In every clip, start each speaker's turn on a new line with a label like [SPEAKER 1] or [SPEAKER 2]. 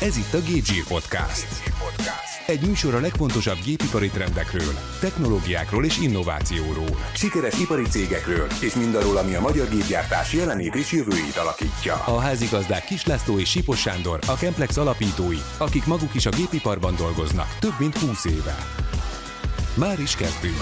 [SPEAKER 1] Ez itt a Gépzsír Podcast. Egy műsor a legfontosabb gépipari trendekről, technológiákról és innovációról. Sikeres ipari cégekről és mindarról, ami a magyar gépgyártás jelenét és jövőjét alakítja. A házigazdák Kis László és Sipos Sándor, a Kemplex alapítói, akik maguk is a gépiparban dolgoznak több mint 20 éve. Már is kezdünk.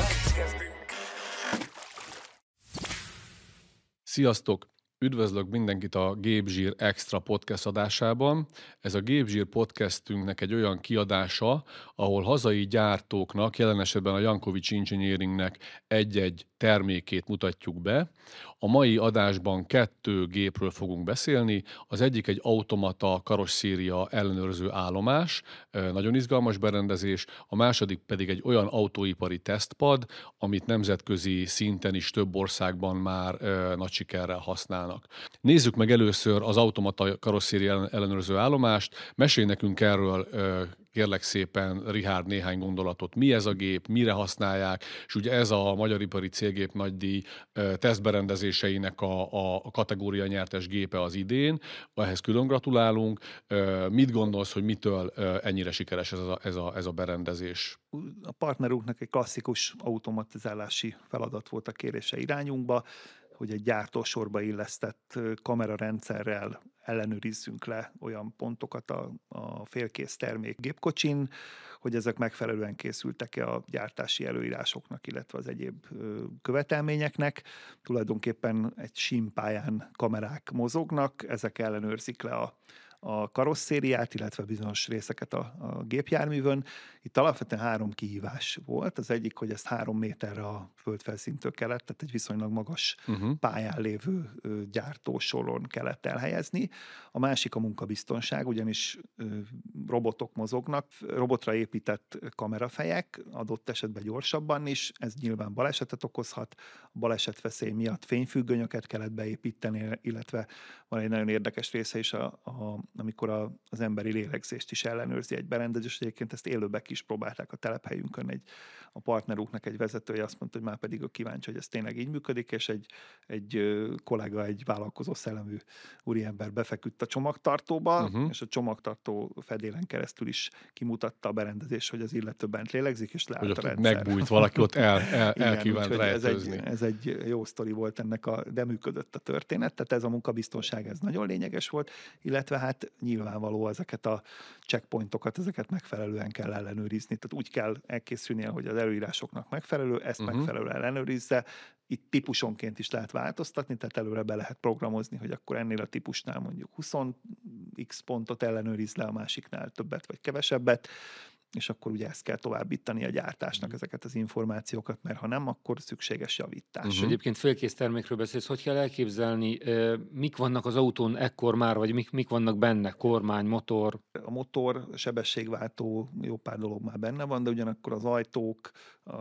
[SPEAKER 2] Sziasztok! Üdvözlök mindenkit a Gépzsír Extra podcast adásában. Ez a Gépzsír podcastünknek egy olyan kiadása, ahol hazai gyártóknak, jelen esetben a Jankovics Engineeringnek egy-egy termékét mutatjuk be. A mai adásban kettő gépről fogunk beszélni. Az egyik egy automata karosszéria ellenőrző állomás, nagyon izgalmas berendezés, a második pedig egy olyan autóipari tesztpad, amit nemzetközi szinten is több országban már nagy sikerrel használnak. Nézzük meg először az automata karosszéria ellenőrző állomást. Mesélj nekünk erről kérlek szépen, Rihárd, néhány gondolatot. Mi ez a gép, mire használják, és ugye ez a Magyar Ipari Célgép nagydíj tesztberendezéseinek a, a kategória nyertes gépe az idén. Ehhez külön gratulálunk. Mit gondolsz, hogy mitől ennyire sikeres ez a, ez a, ez a berendezés?
[SPEAKER 3] A partnerünknek egy klasszikus automatizálási feladat volt a kérése irányunkba hogy egy gyártósorba illesztett kamerarendszerrel ellenőrizzünk le olyan pontokat a, a félkész termék gépkocsin, hogy ezek megfelelően készültek-e a gyártási előírásoknak, illetve az egyéb követelményeknek. Tulajdonképpen egy simpályán kamerák mozognak, ezek ellenőrzik le a, a karosszériát, illetve bizonyos részeket a, a gépjárművön. Itt alapvetően három kihívás volt. Az egyik, hogy ezt három méterre a földfelszíntől kellett, tehát egy viszonylag magas uh-huh. pályán lévő gyártósoron kellett elhelyezni. A másik a munkabiztonság, ugyanis robotok mozognak, robotra épített kamerafejek, adott esetben gyorsabban is, ez nyilván balesetet okozhat. A baleset veszély miatt fényfüggönyöket kellett beépíteni, illetve van egy nagyon érdekes része is, a, a, amikor a, az emberi lélegzést is ellenőrzi egy berendezés. Egyébként ezt élőbe is próbálták a telephelyünkön egy, a partneruknak egy vezetője azt mondta, hogy már pedig a kíváncsi, hogy ez tényleg így működik, és egy, egy kollega, egy vállalkozó szellemű úriember befeküdt a csomagtartóba, uh-huh. és a csomagtartó fedélen keresztül is kimutatta a berendezés, hogy az illető bent lélegzik, és leállt hogy a rendszer.
[SPEAKER 2] megbújt valaki, ott el, el, Igen, elkívánt
[SPEAKER 3] ez egy, ez egy jó sztori volt ennek, a, de működött a történet, tehát ez a munkabiztonság, ez nagyon lényeges volt, illetve hát nyilvánvaló ezeket a checkpointokat, ezeket megfelelően kell ellenőrizni, tehát úgy kell elkészülnie, hogy az előírásoknak megfelelő, ezt uh-huh. megfelelően ellenőrizze. Itt típusonként is lehet változtatni, tehát előre be lehet programozni, hogy akkor ennél a típusnál mondjuk 20x pontot ellenőriz le, a másiknál többet vagy kevesebbet és akkor ugye ezt kell továbbítani a gyártásnak uh-huh. ezeket az információkat, mert ha nem, akkor szükséges javítás.
[SPEAKER 4] Uh-huh. Egyébként félkész termékről beszélsz, hogy kell elképzelni, mik vannak az autón ekkor már, vagy mik, mik vannak benne, kormány, motor?
[SPEAKER 3] A motor, sebességváltó, jó pár dolog már benne van, de ugyanakkor az ajtók, a,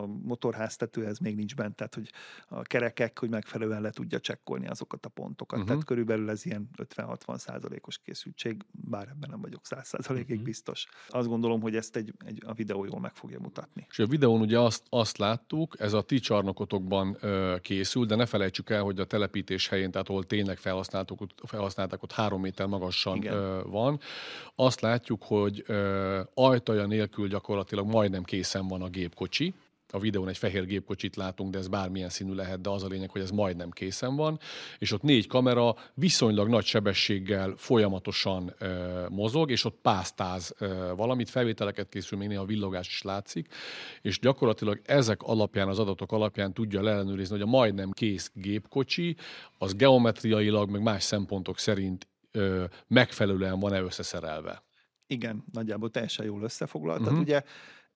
[SPEAKER 3] a motorháztető ez még nincs bent, tehát hogy a kerekek, hogy megfelelően le tudja csekkolni azokat a pontokat. Uh-huh. Tehát körülbelül ez ilyen 50-60 százalékos készültség, bár ebben nem vagyok 100 százalékig uh-huh. biztos. Azt gondolom, hogy ezt egy, egy, a videó jól meg fogja mutatni.
[SPEAKER 2] És a videón ugye azt, azt láttuk, ez a ti csarnokotokban ö, készül, de ne felejtsük el, hogy a telepítés helyén, tehát ahol tényleg felhasználtuk, felhasználták, ott három méter magasan ö, van. Azt látjuk, hogy ö, ajtaja nélkül gyakorlatilag majdnem készen van a gépkocsi, a videón egy fehér gépkocsit látunk, de ez bármilyen színű lehet, de az a lényeg, hogy ez majdnem készen van, és ott négy kamera viszonylag nagy sebességgel folyamatosan e, mozog, és ott pásztáz e, valamit, felvételeket készül, még néha villogás is látszik, és gyakorlatilag ezek alapján, az adatok alapján tudja leellenőrizni, hogy a majdnem kész gépkocsi, az geometriailag, meg más szempontok szerint e, megfelelően van-e összeszerelve.
[SPEAKER 3] Igen, nagyjából teljesen jól összefoglaltad. Uh-huh. Ugye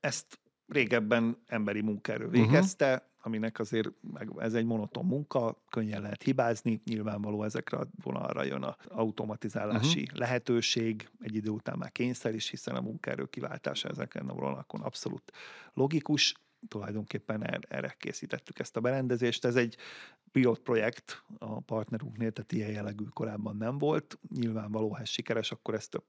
[SPEAKER 3] ezt régebben emberi munkaerő mhm. végezte, uh-huh. aminek azért ez egy monoton munka, könnyen lehet hibázni, nyilvánvaló ezekre a vonalra jön a automatizálási uh-huh. lehetőség, egy idő után már kényszer is, hiszen a munkaerő kiváltása ezeken a vonalakon abszolút logikus, tulajdonképpen er-, erre készítettük ezt a berendezést. Ez egy pilot projekt a partnerünknél, tehát ilyen jellegű korábban nem volt. Nyilvánvaló, ha ez sikeres, akkor ezt több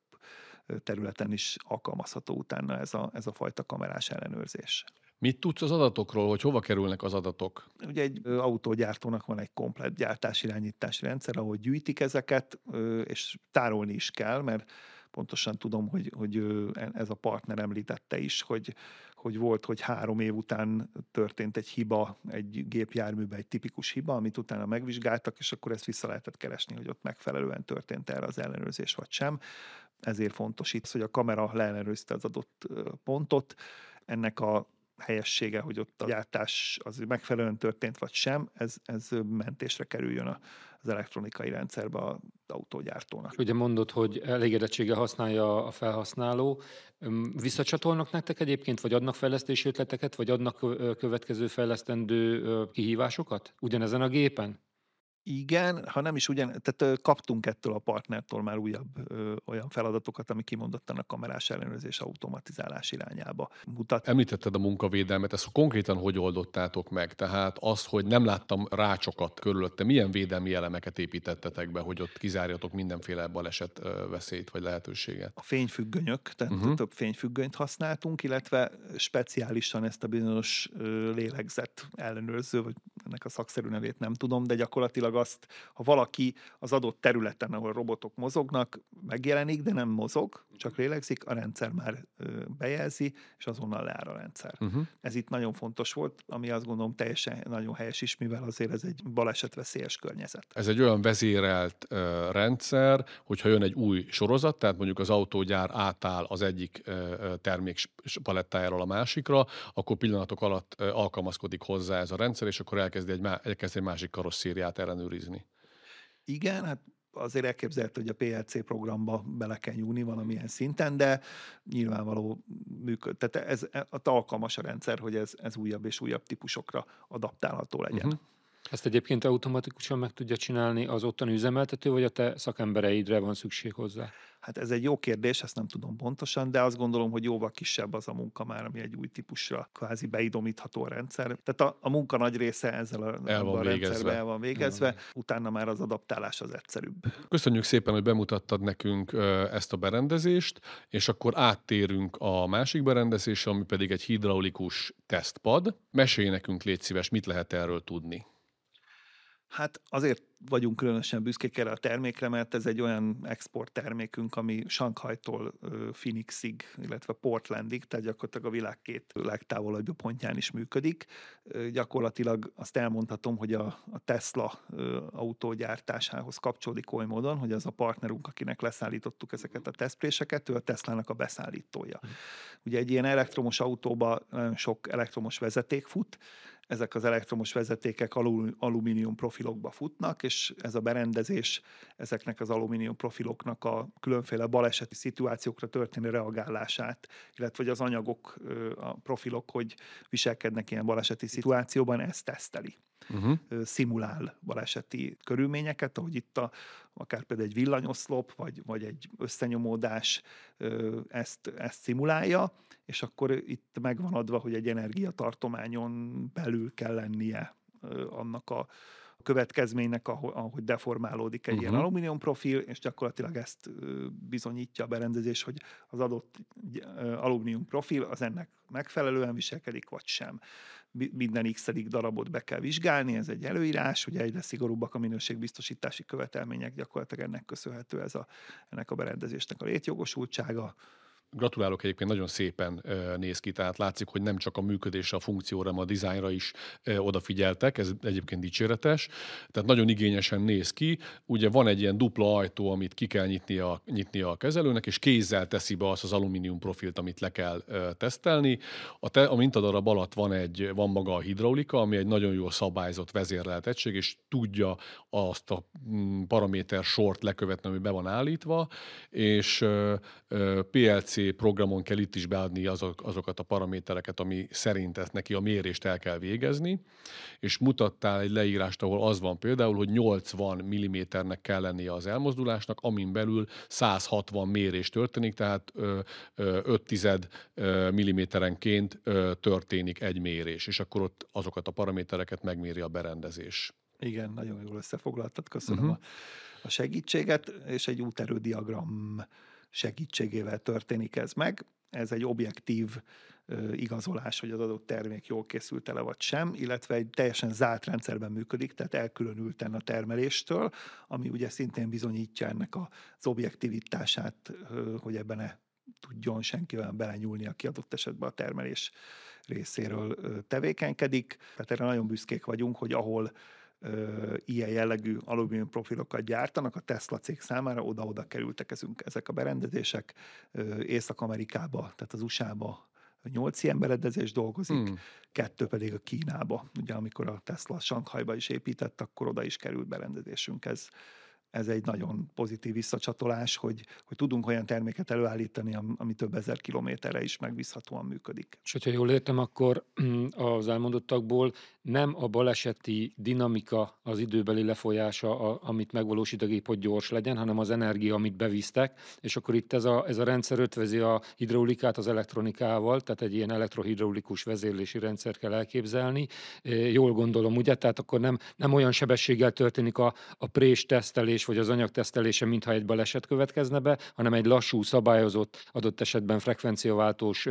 [SPEAKER 3] területen is alkalmazható utána ez a, ez a fajta kamerás ellenőrzés.
[SPEAKER 2] Mit tudsz az adatokról, hogy hova kerülnek az adatok?
[SPEAKER 3] Ugye egy autógyártónak van egy komplet gyártásirányítási rendszer, ahol gyűjtik ezeket, és tárolni is kell, mert pontosan tudom, hogy, hogy e, ez a partner említette is, hogy, hogy volt, hogy három év után történt egy hiba egy gépjárműben, egy tipikus hiba, amit utána megvizsgáltak, és akkor ezt vissza lehetett keresni, hogy ott megfelelően történt erre az ellenőrzés, vagy sem. Ezért fontos itt, hogy a kamera leellenőrizte az adott pontot, ennek a helyessége, hogy ott a gyártás az megfelelően történt, vagy sem, ez, ez mentésre kerüljön az elektronikai rendszerbe az autógyártónak.
[SPEAKER 4] Ugye mondod, hogy elégedettsége használja a felhasználó. Visszacsatolnak nektek egyébként, vagy adnak fejlesztési ötleteket, vagy adnak következő fejlesztendő kihívásokat ugyanezen a gépen?
[SPEAKER 3] Igen, ha nem is ugyan, tehát kaptunk ettől a partnertől már újabb ö, olyan feladatokat, ami kimondottan a kamerás ellenőrzés automatizálás irányába mutat.
[SPEAKER 2] Említetted a munkavédelmet, ezt konkrétan hogy oldottátok meg? Tehát az, hogy nem láttam rácsokat körülötte, milyen védelmi elemeket építettetek be, hogy ott kizárjatok mindenféle baleset veszélyt vagy lehetőséget?
[SPEAKER 3] A fényfüggönyök, tehát uh-huh. több fényfüggönyt használtunk, illetve speciálisan ezt a bizonyos lélegzet ellenőrző, vagy ennek a szakszerű nevét nem tudom, de gyakorlatilag azt, ha valaki az adott területen, ahol robotok mozognak, megjelenik, de nem mozog, csak lélegzik, a rendszer már bejelzi, és azonnal leáll a rendszer. Uh-huh. Ez itt nagyon fontos volt, ami azt gondolom teljesen nagyon helyes is, mivel azért ez egy balesetveszélyes környezet.
[SPEAKER 2] Ez egy olyan vezérelt uh, rendszer, hogyha jön egy új sorozat, tehát mondjuk az autógyár átáll az egyik uh, termék palettájáról a másikra, akkor pillanatok alatt uh, alkalmazkodik hozzá ez a rendszer, és akkor elkezdi egy, má- elkezdi egy másik karosszériát ellenőrizni.
[SPEAKER 3] Igen, hát azért elképzelhető, hogy a PLC programba bele kell nyúlni valamilyen szinten, de nyilvánvaló működ. Tehát ez, ez alkalmas a rendszer, hogy ez, ez újabb és újabb típusokra adaptálható legyen. Uh-huh.
[SPEAKER 4] Ezt egyébként automatikusan meg tudja csinálni az ottani üzemeltető, vagy a te szakembereidre van szükség hozzá?
[SPEAKER 3] Hát ez egy jó kérdés, ezt nem tudom pontosan, de azt gondolom, hogy jóval kisebb az a munka már, ami egy új típusra kvázi beidomítható a rendszer. Tehát a, a munka nagy része ezzel a,
[SPEAKER 2] el van a rendszerbe
[SPEAKER 3] el van végezve, el van. utána már az adaptálás az egyszerűbb.
[SPEAKER 2] Köszönjük szépen, hogy bemutattad nekünk ezt a berendezést, és akkor áttérünk a másik berendezésre, ami pedig egy hidraulikus tesztpad. Mesélj nekünk, légy szíves, mit lehet erről tudni?
[SPEAKER 3] Hát azért vagyunk különösen büszkék erre a termékre, mert ez egy olyan export termékünk, ami Shanghai-tól Phoenixig, illetve Portlandig, tehát gyakorlatilag a világ két legtávolabbi pontján is működik. Gyakorlatilag azt elmondhatom, hogy a, a Tesla autógyártásához kapcsolódik oly módon, hogy az a partnerunk, akinek leszállítottuk ezeket a tesztpréseket, ő a Teslának a beszállítója. Hm. Ugye egy ilyen elektromos autóba nagyon sok elektromos vezeték fut, ezek az elektromos vezetékek alumínium profilokba futnak, és ez a berendezés ezeknek az alumínium profiloknak a különféle baleseti szituációkra történő reagálását, illetve hogy az anyagok, a profilok, hogy viselkednek ilyen baleseti szituációban, ezt teszteli. Uh-huh. Szimulál baleseti körülményeket, ahogy itt a, akár például egy villanyoszlop, vagy, vagy egy összenyomódás ezt, ezt szimulálja, és akkor itt megvan adva, hogy egy energiatartományon belül kell lennie annak a következménynek, ahogy deformálódik egy uh-huh. ilyen alumínium profil, és gyakorlatilag ezt bizonyítja a berendezés, hogy az adott alumínium profil az ennek megfelelően viselkedik, vagy sem minden x darabot be kell vizsgálni, ez egy előírás, ugye egyre szigorúbbak a minőségbiztosítási követelmények, gyakorlatilag ennek köszönhető ez a, ennek a berendezésnek a létjogosultsága,
[SPEAKER 2] Gratulálok egyébként, nagyon szépen néz ki, tehát látszik, hogy nem csak a működésre, a funkcióra, hanem a dizájnra is odafigyeltek, ez egyébként dicséretes, tehát nagyon igényesen néz ki. Ugye van egy ilyen dupla ajtó, amit ki kell nyitni a, nyitni a kezelőnek, és kézzel teszi be azt az alumínium profilt, amit le kell tesztelni. A, te, a mintadarab alatt van, egy, van maga a hidraulika, ami egy nagyon jól szabályzott vezérlelt egység, és tudja azt a mm, paraméter sort lekövetni, ami be van állítva, és PLC programon kell itt is beadni azok, azokat a paramétereket, ami szerint ezt neki a mérést el kell végezni, és mutattál egy leírást, ahol az van például, hogy 80 mm-nek kell lennie az elmozdulásnak, amin belül 160 mérés történik, tehát 5 tized milliméterenként történik egy mérés, és akkor ott azokat a paramétereket megméri a berendezés.
[SPEAKER 3] Igen, nagyon jól összefoglaltad, köszönöm uh-huh. a a segítséget, és egy úterődiagram segítségével történik ez meg. Ez egy objektív igazolás, hogy az adott termék jól készült ele vagy sem, illetve egy teljesen zárt rendszerben működik, tehát elkülönülten a termeléstől, ami ugye szintén bizonyítja ennek az objektivitását, hogy ebben ne tudjon senkivel belenyúlni, aki adott esetben a termelés részéről tevékenykedik. Tehát erre nagyon büszkék vagyunk, hogy ahol ilyen jellegű alumínium profilokat gyártanak, a Tesla cég számára oda-oda kerültek ezünk, ezek a berendezések Észak-Amerikába, tehát az USA-ba nyolc ilyen berendezés dolgozik, hmm. kettő pedig a Kínába. Ugye amikor a Tesla Sankhajba is épített, akkor oda is került berendezésünk. Ez, ez egy nagyon pozitív visszacsatolás, hogy, hogy tudunk olyan terméket előállítani, ami több ezer kilométerre is megbízhatóan működik.
[SPEAKER 4] És hogyha jól értem, akkor az elmondottakból nem a baleseti dinamika, az időbeli lefolyása, a, amit megvalósít a gép, hogy gyors legyen, hanem az energia, amit bevisztek, és akkor itt ez a, ez a rendszer ötvezi a hidraulikát az elektronikával, tehát egy ilyen elektrohidraulikus vezérlési rendszer kell elképzelni. Jól gondolom, ugye? Tehát akkor nem, nem olyan sebességgel történik a, a prés tesztelés, tesztelés vagy az anyag tesztelése, mintha egy baleset következne be, hanem egy lassú, szabályozott, adott esetben frekvenciaváltós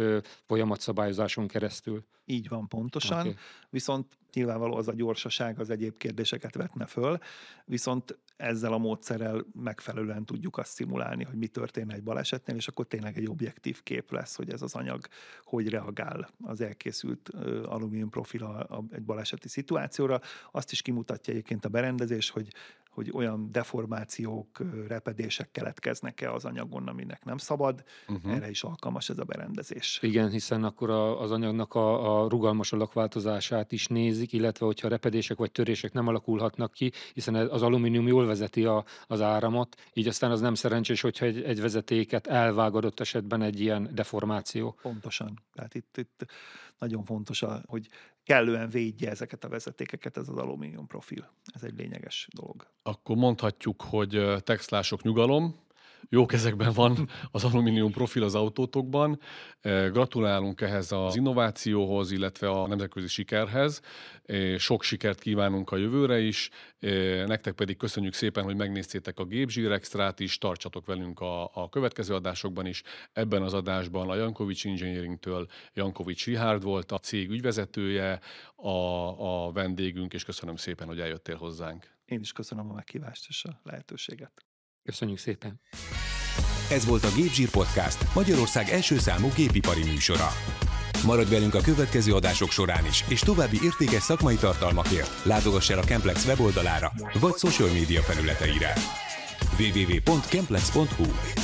[SPEAKER 4] folyamatszabályozáson keresztül.
[SPEAKER 3] Így van pontosan, okay. viszont nyilvánvaló az a gyorsaság az egyéb kérdéseket vetne föl, viszont ezzel a módszerrel megfelelően tudjuk azt szimulálni, hogy mi történne egy balesetnél, és akkor tényleg egy objektív kép lesz, hogy ez az anyag hogy reagál az elkészült alumínium profil egy baleseti szituációra. Azt is kimutatja egyébként a berendezés, hogy hogy olyan deformációk, repedések keletkeznek-e az anyagon, aminek nem szabad. Uh-huh. Erre is alkalmas ez a berendezés.
[SPEAKER 4] Igen, hiszen akkor a, az anyagnak a, a rugalmas alakváltozását is nézik, illetve hogyha repedések vagy törések nem alakulhatnak ki, hiszen az alumínium jól vezeti a, az áramot, így aztán az nem szerencsés, hogyha egy, egy vezetéket elvág adott esetben egy ilyen deformáció.
[SPEAKER 3] Pontosan. Tehát itt, itt nagyon fontos, hogy kellően védje ezeket a vezetékeket ez az alumínium profil. Ez egy lényeges dolog.
[SPEAKER 2] Akkor mondhatjuk, hogy textlások nyugalom, jó kezekben van az alumínium profil az autótokban. Gratulálunk ehhez az innovációhoz, illetve a nemzetközi sikerhez. Sok sikert kívánunk a jövőre is. Nektek pedig köszönjük szépen, hogy megnéztétek a Gépzsír Extrát is, tartsatok velünk a, a következő adásokban is. Ebben az adásban a Jankovics Engineering-től Jankovics Rihárd volt a cég ügyvezetője, a, a vendégünk, és köszönöm szépen, hogy eljöttél hozzánk.
[SPEAKER 3] Én is köszönöm a meghívást és a lehetőséget.
[SPEAKER 4] Köszönjük szépen!
[SPEAKER 1] Ez volt a Gépzsír Podcast, Magyarország első számú gépipari műsora. Maradj velünk a következő adások során is, és további értékes szakmai tartalmakért látogass el a Kemplex weboldalára, vagy social média felületeire. www.kemplex.hu